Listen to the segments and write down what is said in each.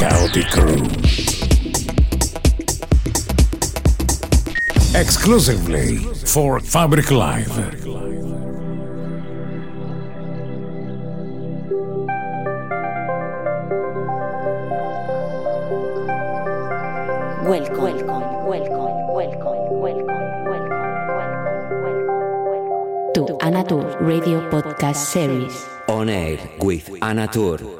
Crew. Exclusively for Fabric Live. Welcome, welcome, welcome, welcome, welcome, welcome, welcome, welcome, to Anatur Radio Podcast Series. On air with Anatur.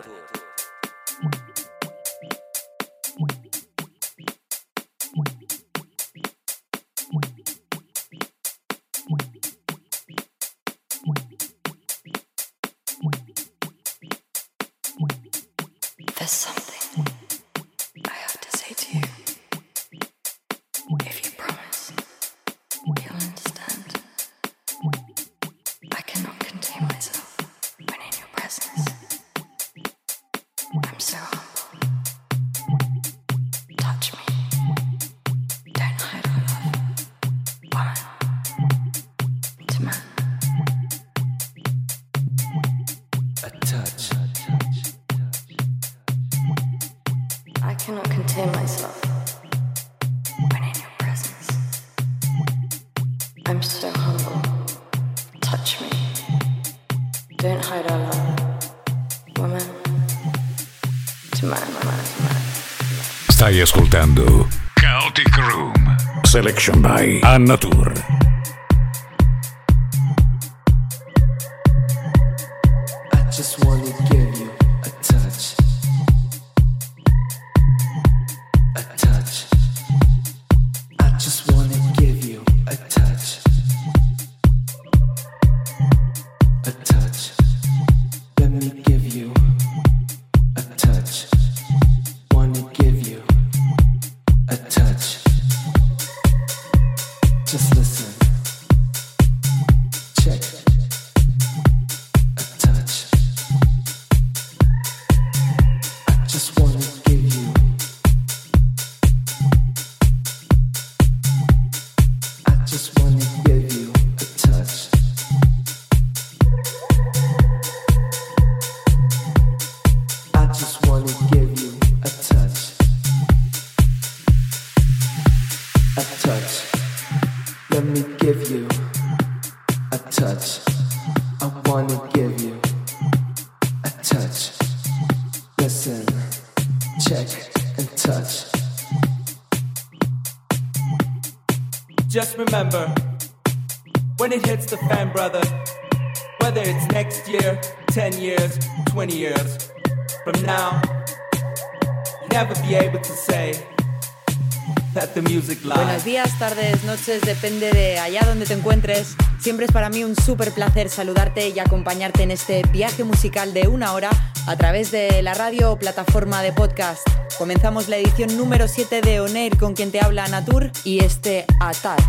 Buenos días, tardes, noches, depende de allá donde te encuentres. Siempre es para mí un súper placer saludarte y acompañarte en este viaje musical de una hora a través de la radio o plataforma de podcast. Comenzamos la edición número 7 de On Air con quien te habla Natur y este Attach.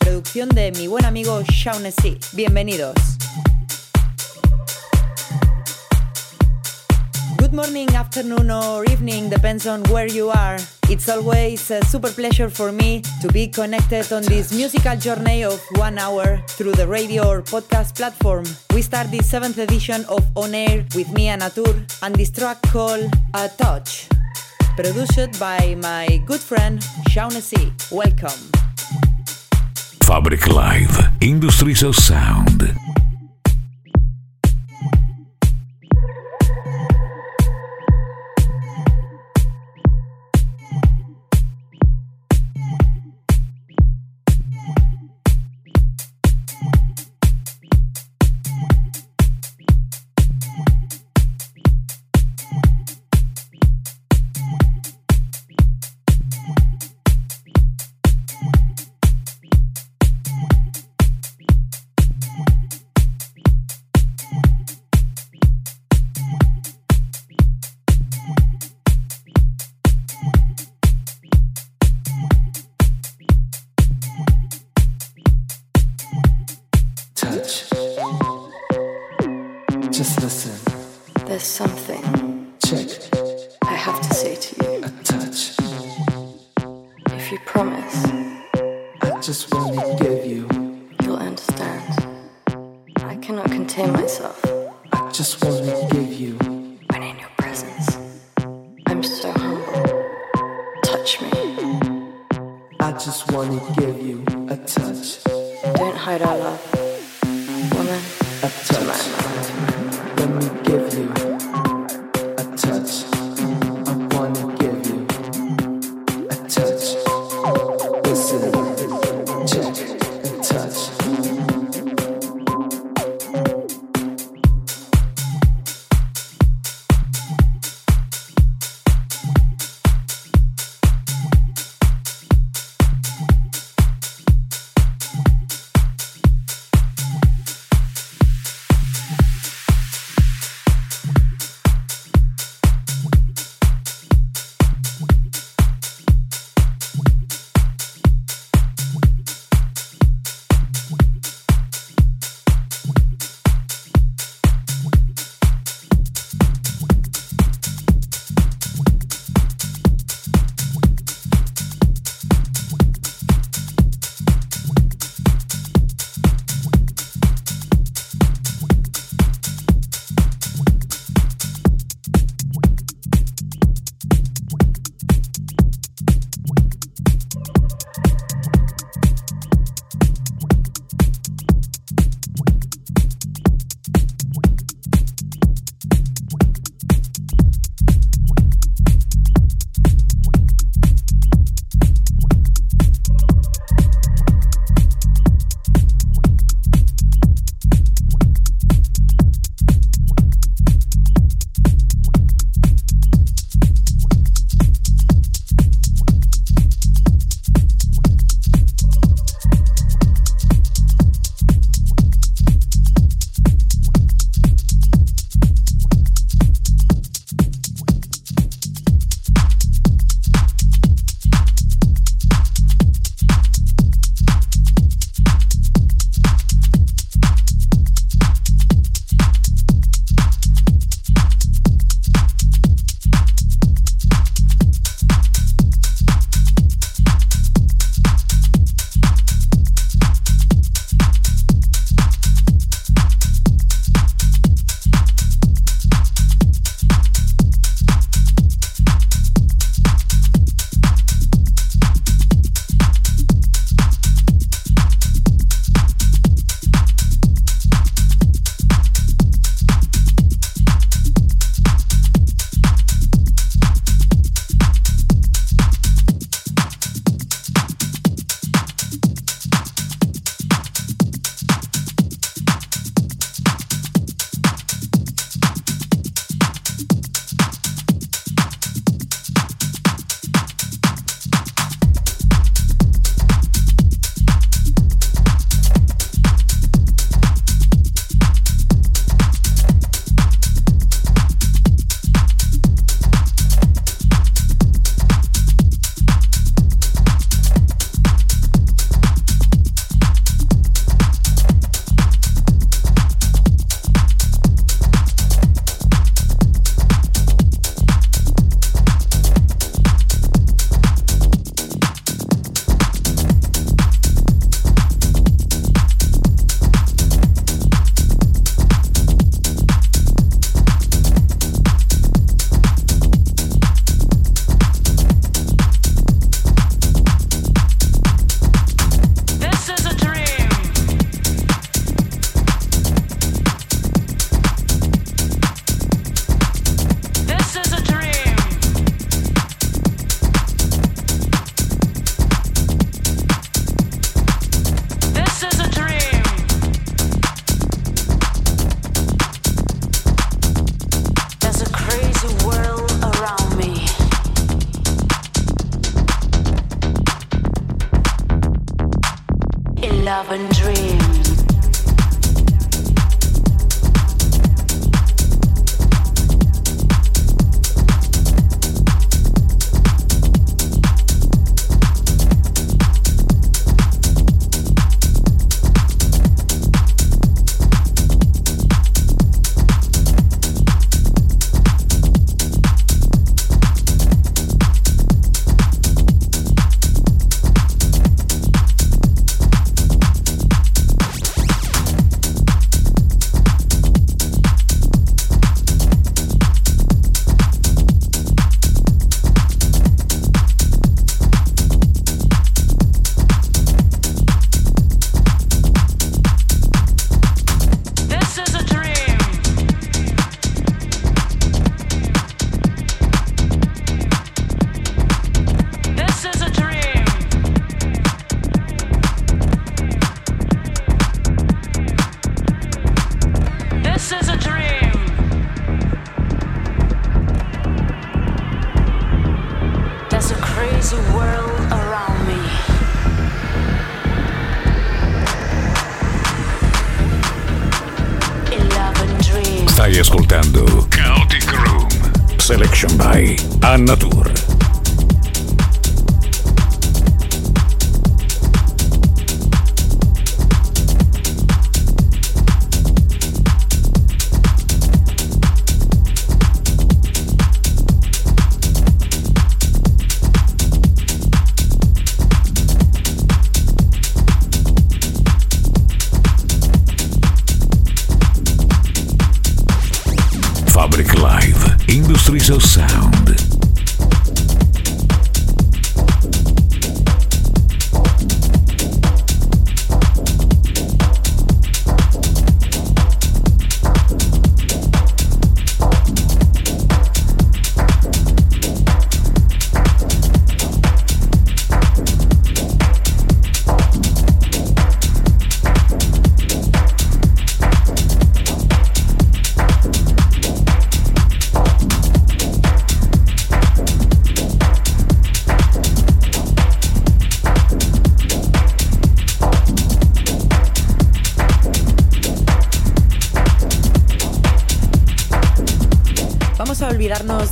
Producción de mi buen amigo Shaughnessy. Bienvenidos. Good morning, afternoon, or evening, depends on where you are. It's always a super pleasure for me to be connected on this musical journey of one hour through the radio or podcast platform. We start the seventh edition of On Air with me, Anatur, and this track called A Touch, produced by my good friend Shaughnessy. Welcome. Fabric Live. Industries of Sound.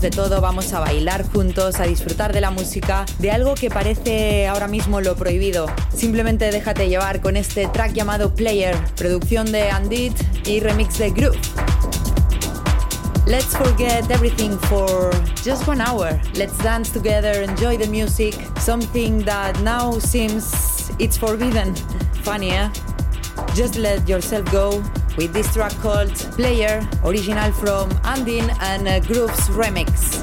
De todo, vamos a bailar juntos, a disfrutar de la música, de algo que parece ahora mismo lo prohibido. Simplemente déjate llevar con este track llamado Player, producción de Andit y remix de Groove. Let's forget everything for just one hour. Let's dance together, enjoy the music, something that now seems it's forbidden. Funny, eh? Just let yourself go with this track called Player, original from Andin and uh, Grooves Remix.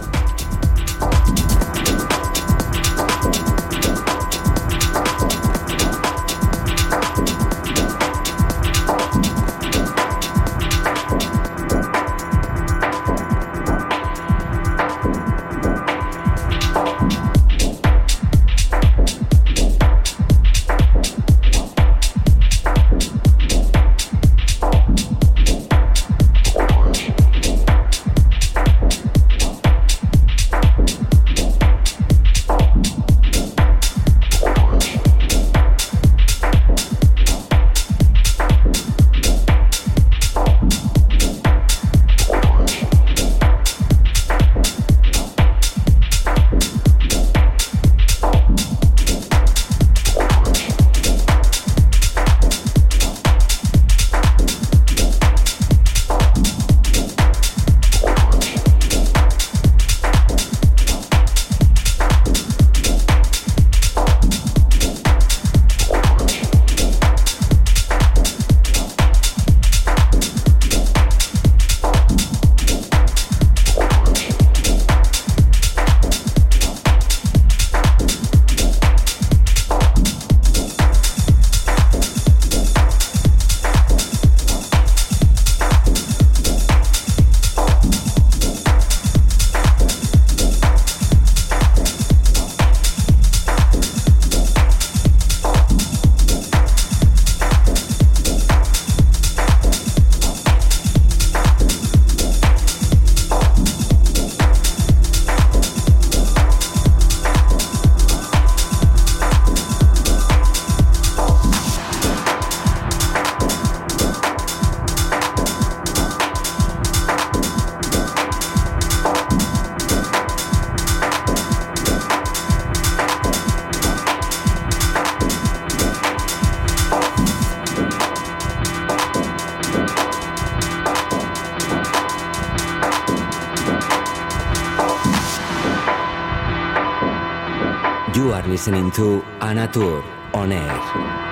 Listening to Anatur on air.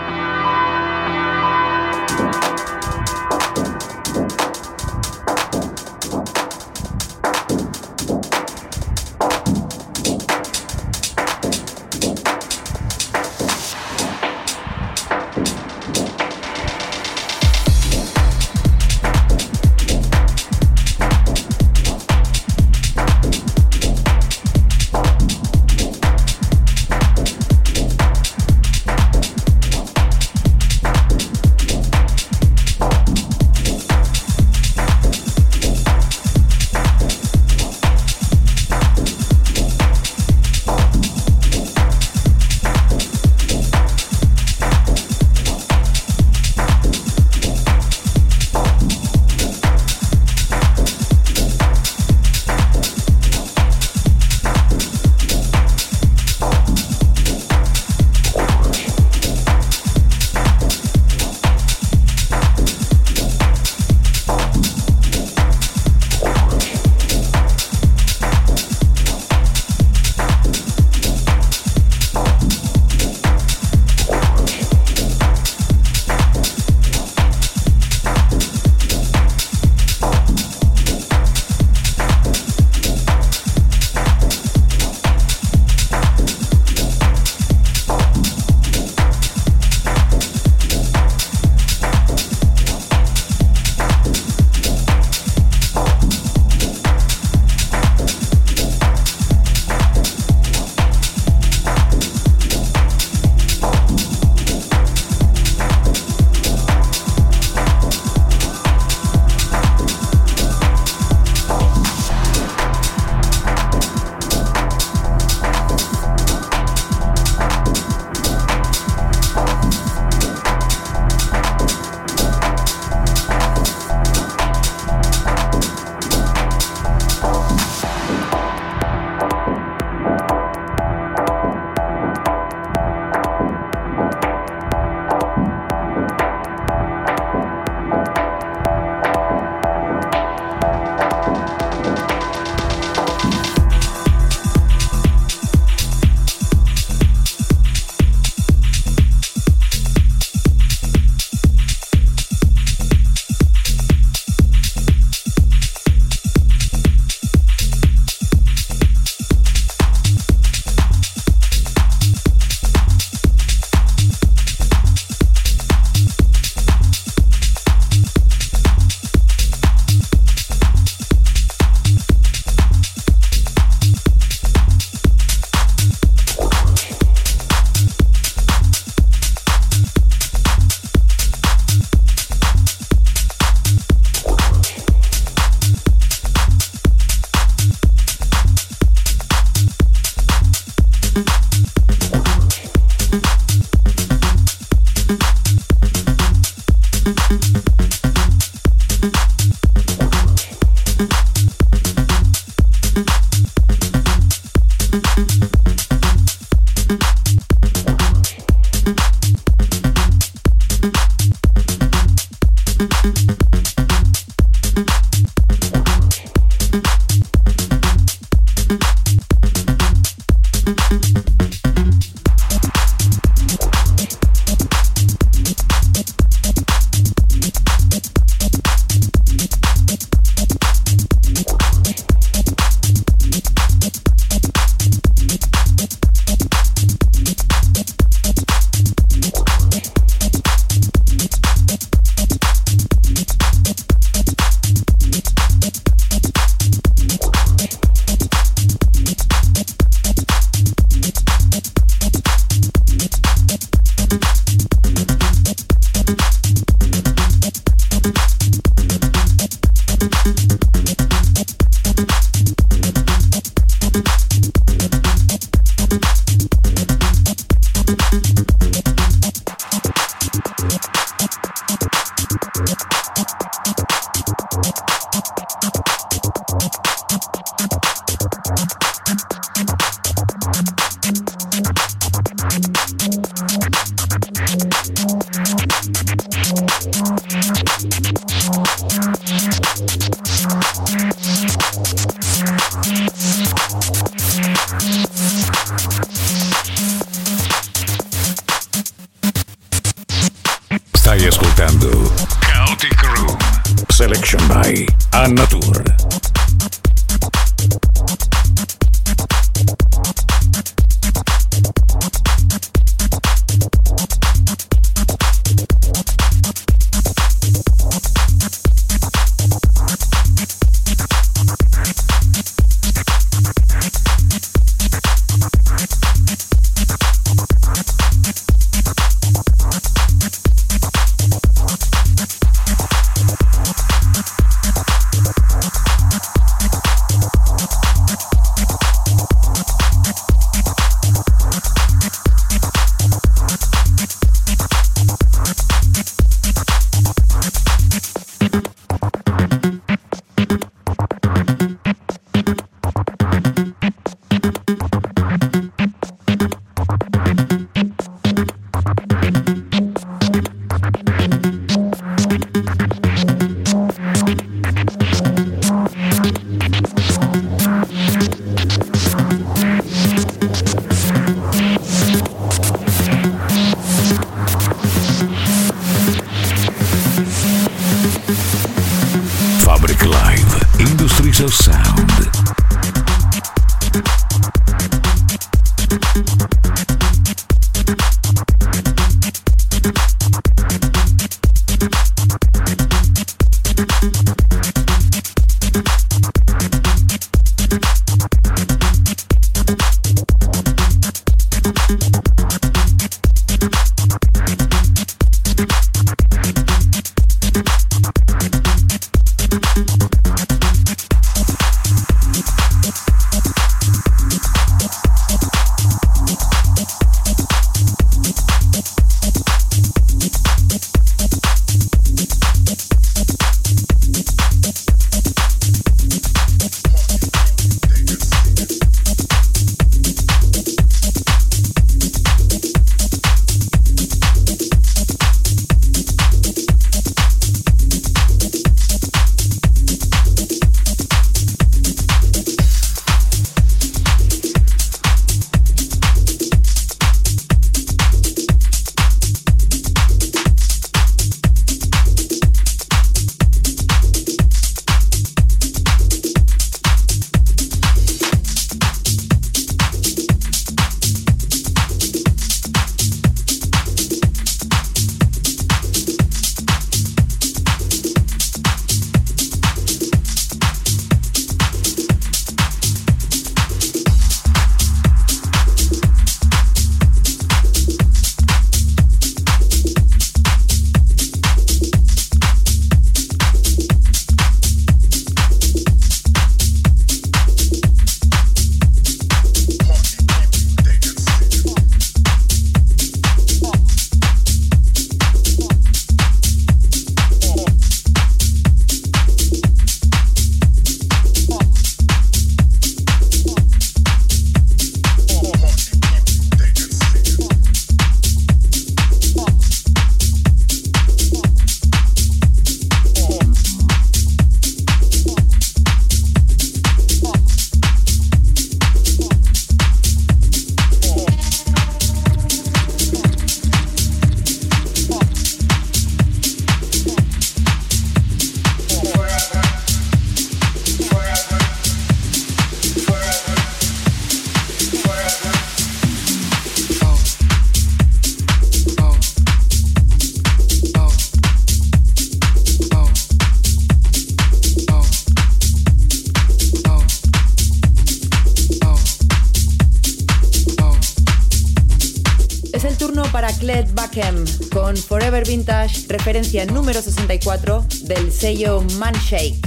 Número 64 del sello Manshake.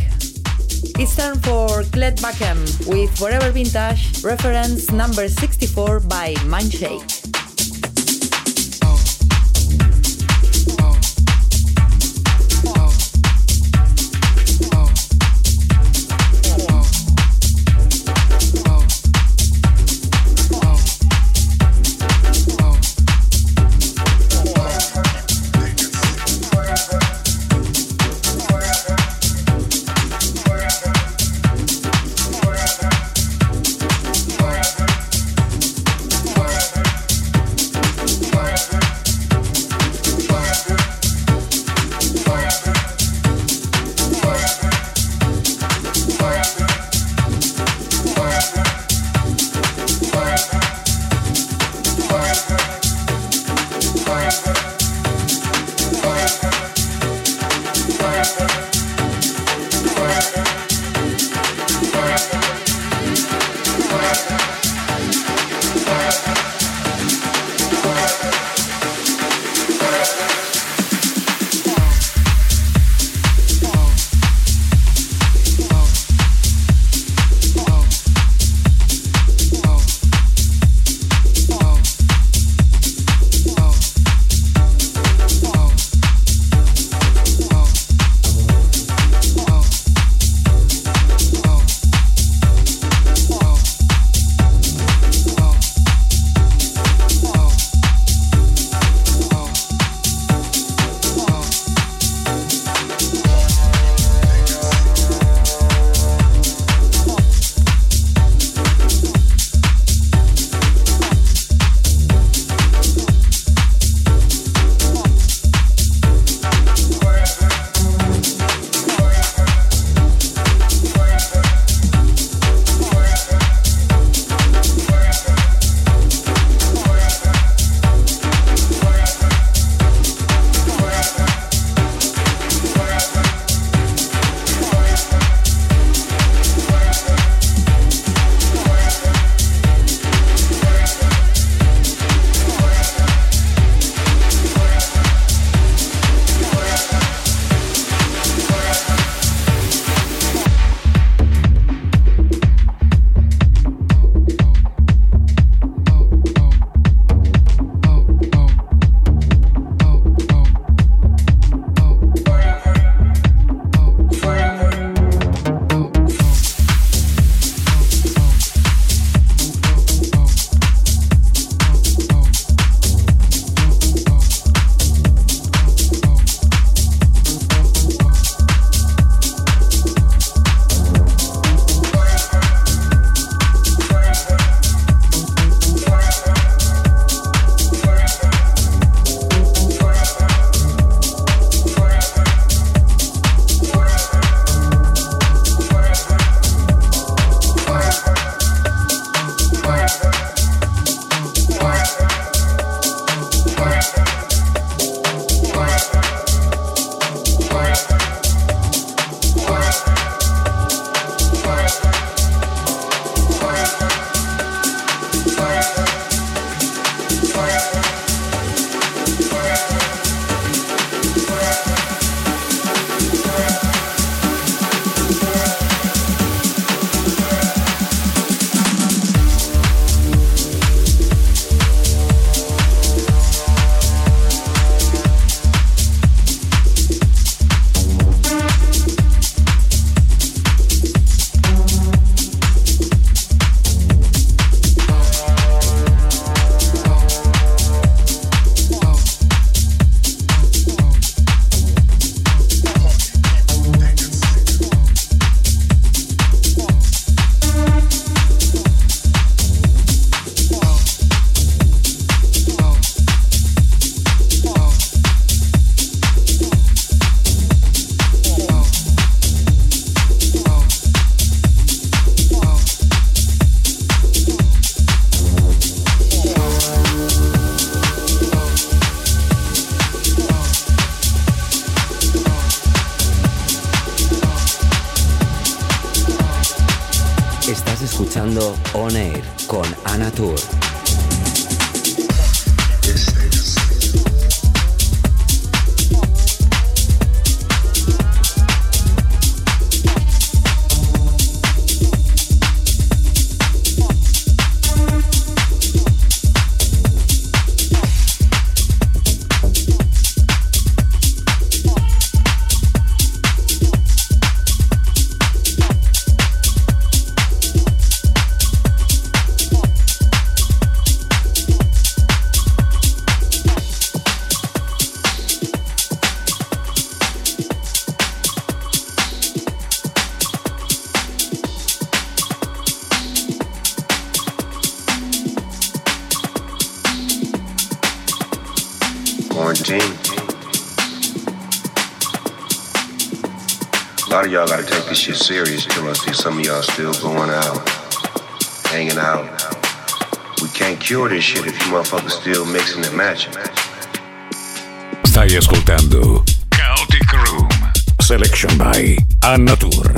It's time for Cled Backham with Forever Vintage, reference number 64 by Manshake. Still mixing and matching. Stai ascoltando Chaotic Room, selection by Annatur.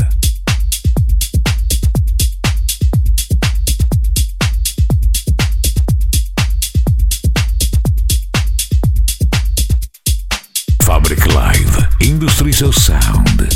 Fabric Live, Industries of Sound.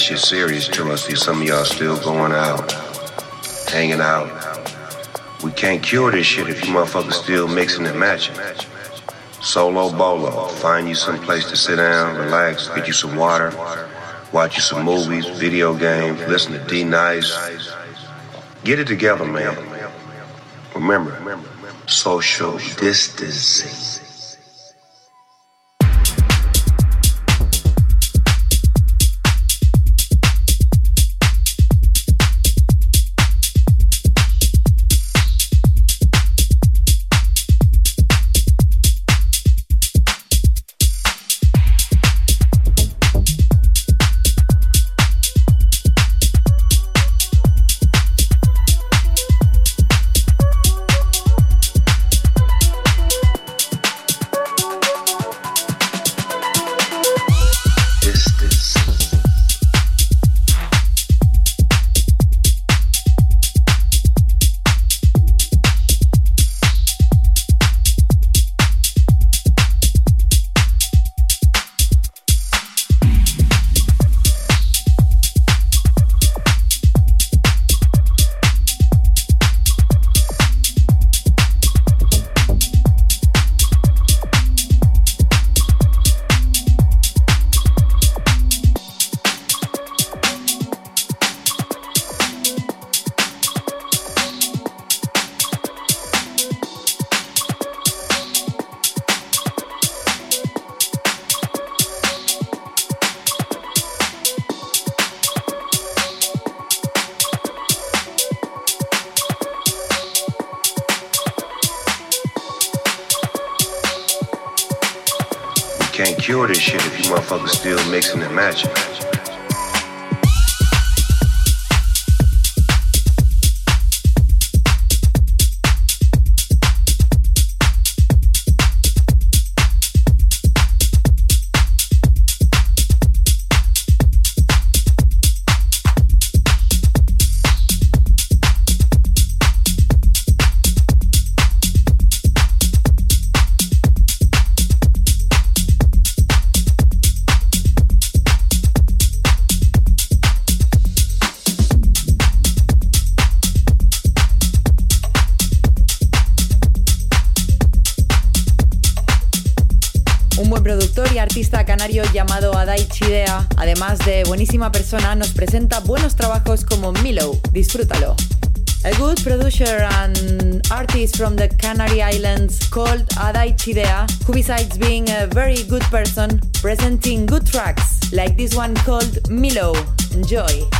This shit serious till I see some of y'all still going out, hanging out. We can't cure this shit if you motherfuckers still mixing and matching. Solo bolo, find you some place to sit down, relax, get you some water, watch you some movies, video games, listen to D Nice. Get it together, man. Remember, social distancing. Llamado Adai Chidea, además de buenísima persona, nos presenta buenos trabajos como Milo. Disfrútalo. A good producer and artist from the Canary Islands called Adai Chidea, who besides being a very good person, presenting good tracks like this one called Milo. Enjoy!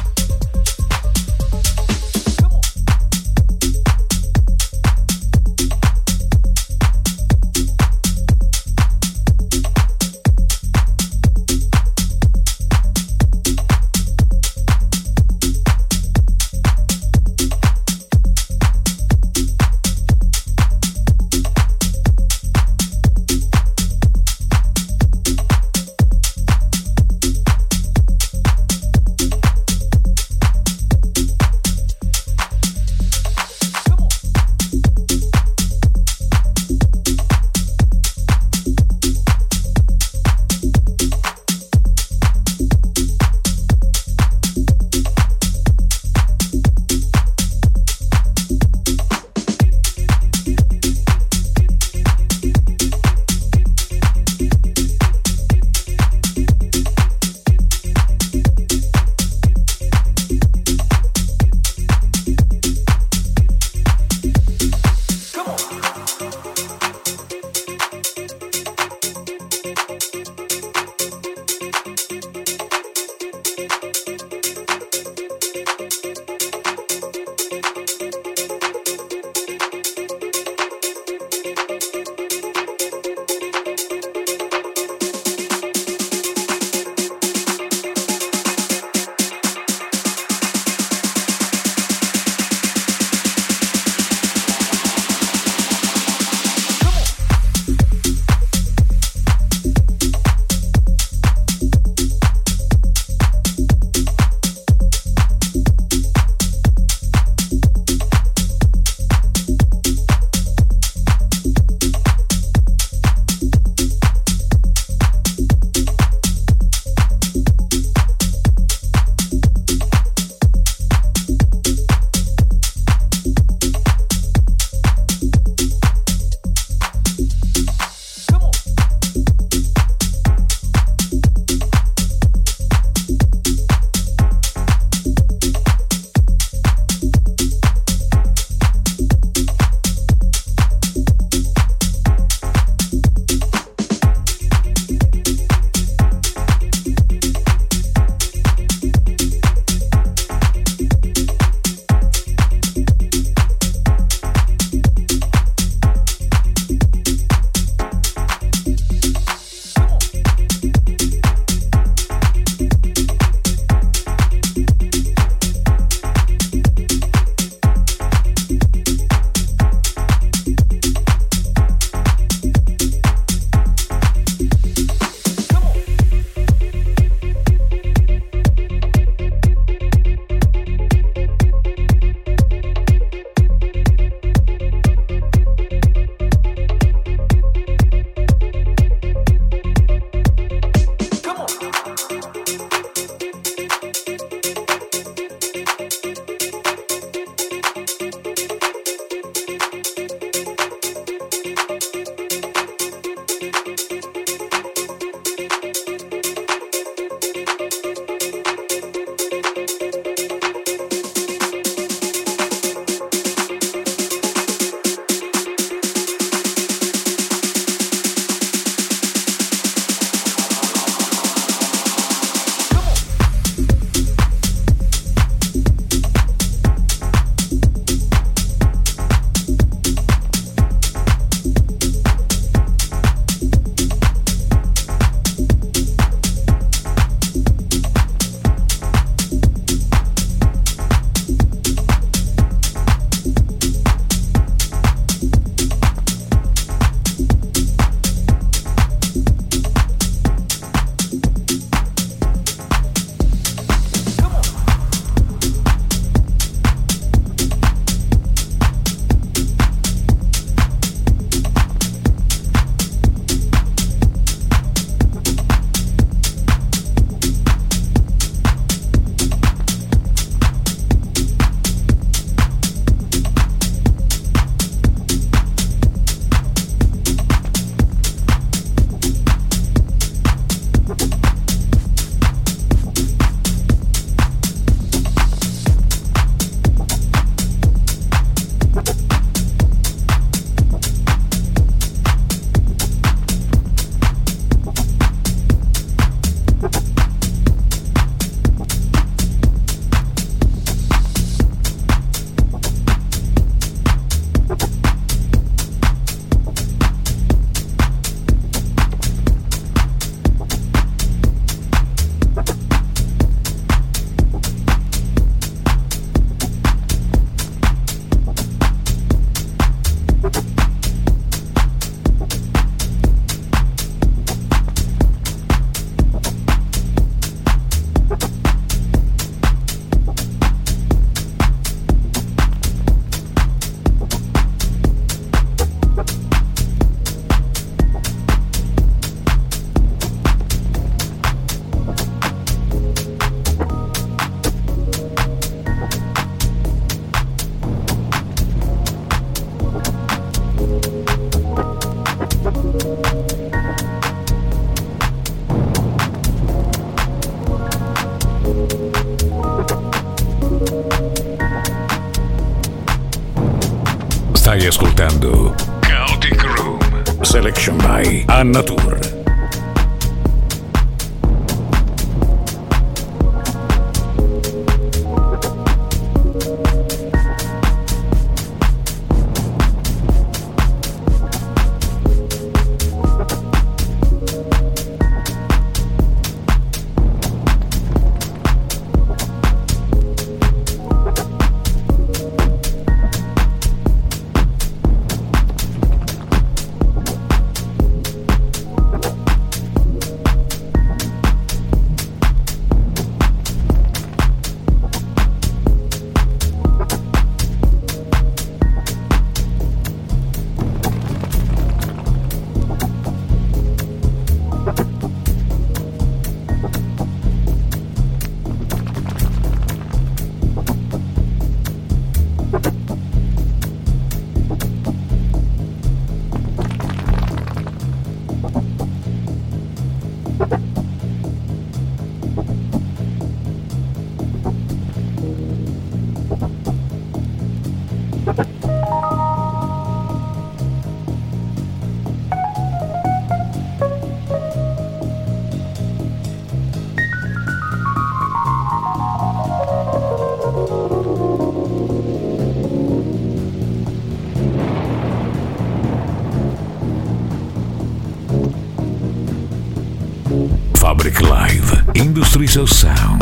industrialização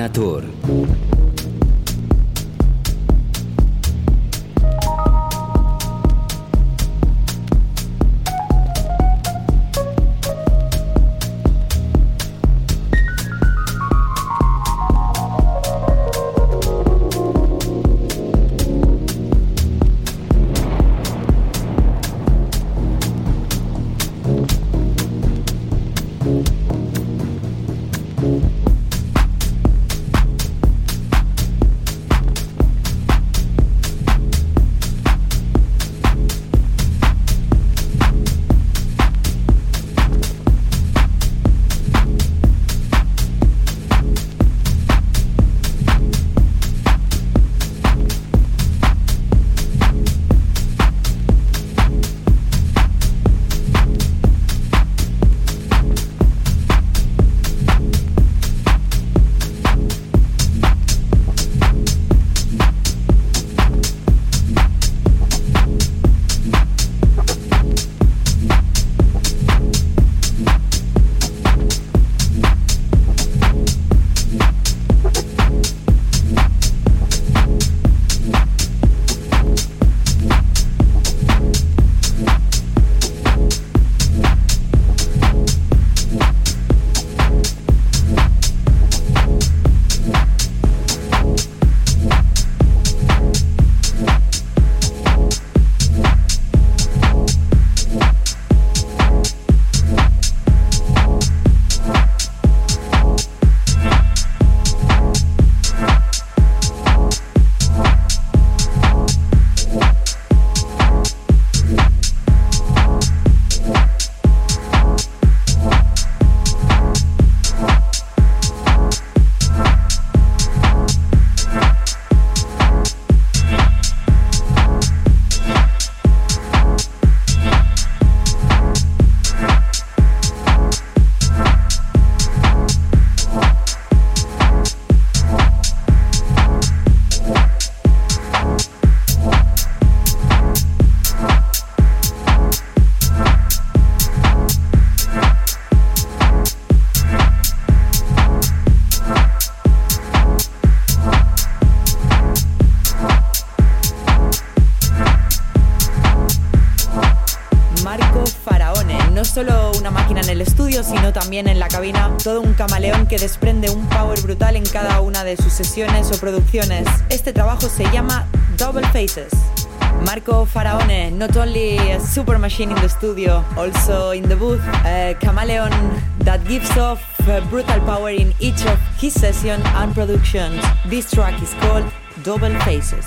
of también en la cabina, todo un camaleón que desprende un power brutal en cada una de sus sesiones o producciones. Este trabajo se llama Double Faces. Marco Faraone, not only a super machine in the studio, also in the booth, a that gives off brutal power in each of his sessions and productions. This track is called Double Faces.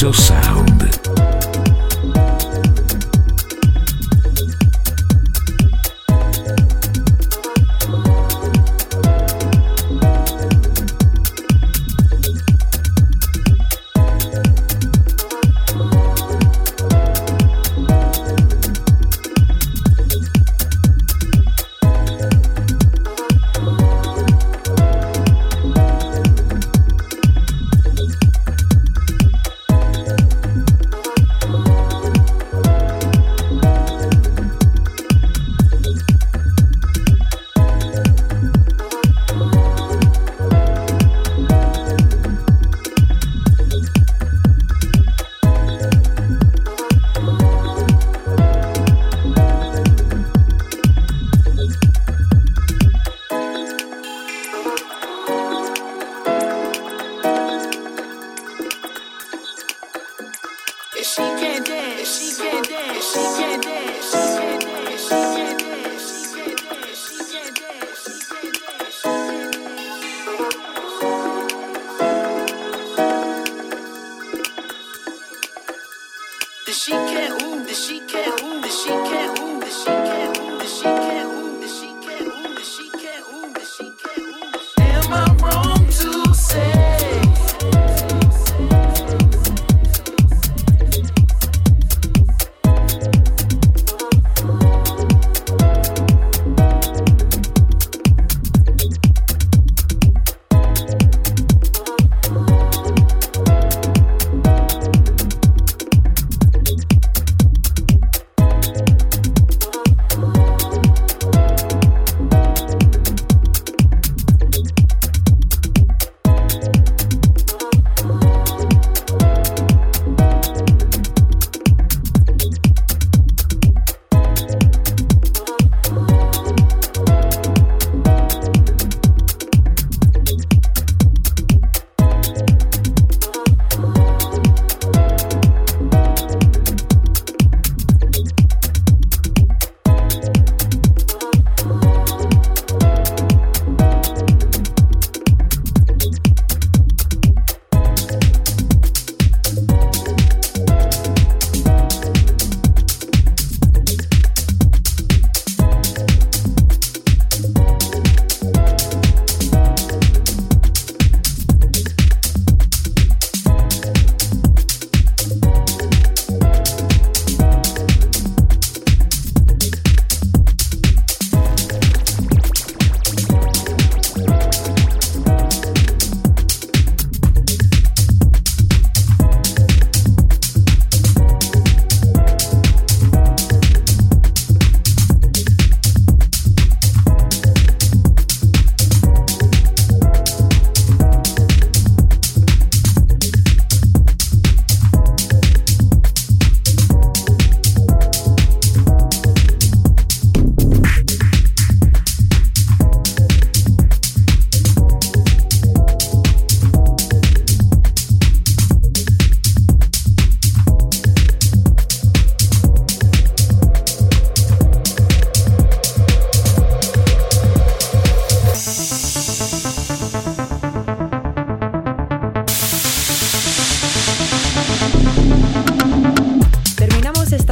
Exo Sound.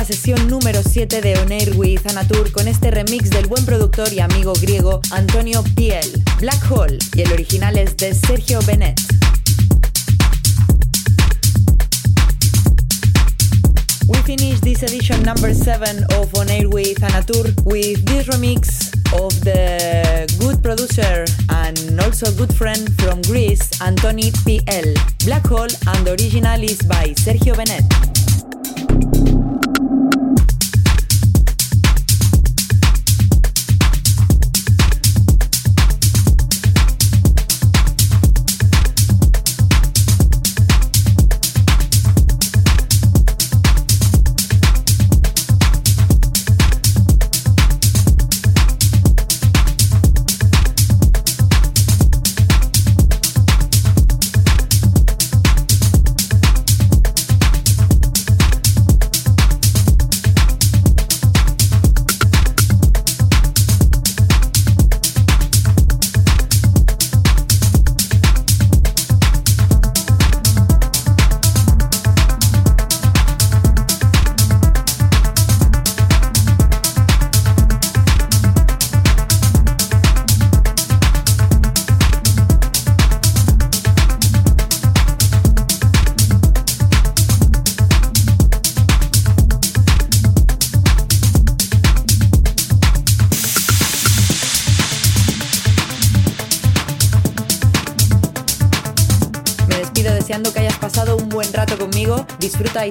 De On Air with Anatur con este remix del buen productor y amigo griego Antonio Piel, Black Hole, y el original es de Sergio Benet. We finish this edition number 7 of On Air with Anatur with this remix of the good producer and also good friend from Greece, Antoni PL. Black Hole and the original is by Sergio Benet.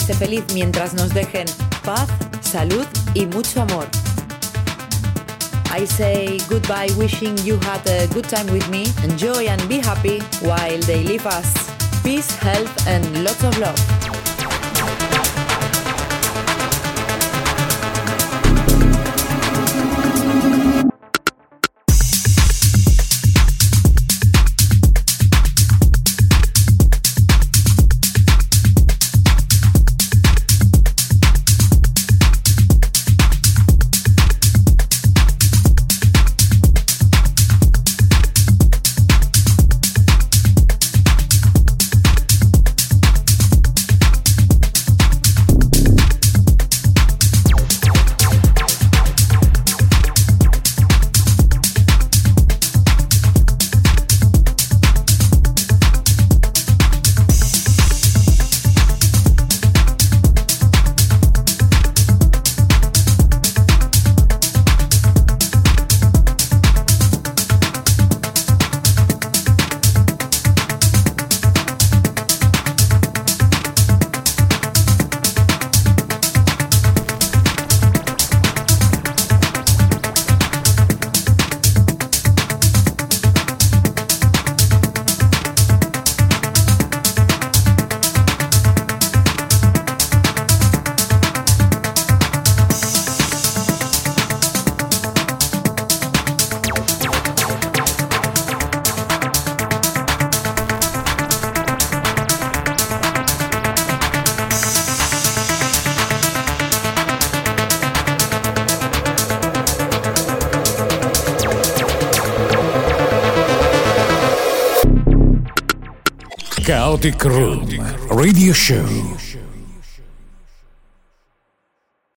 Feliz mientras nos dejen paz, salud y mucho amor. I say goodbye wishing you had a good time with me. Enjoy and be happy while they leave us. Peace, health and lots of love. Chaotic Room Radio Show.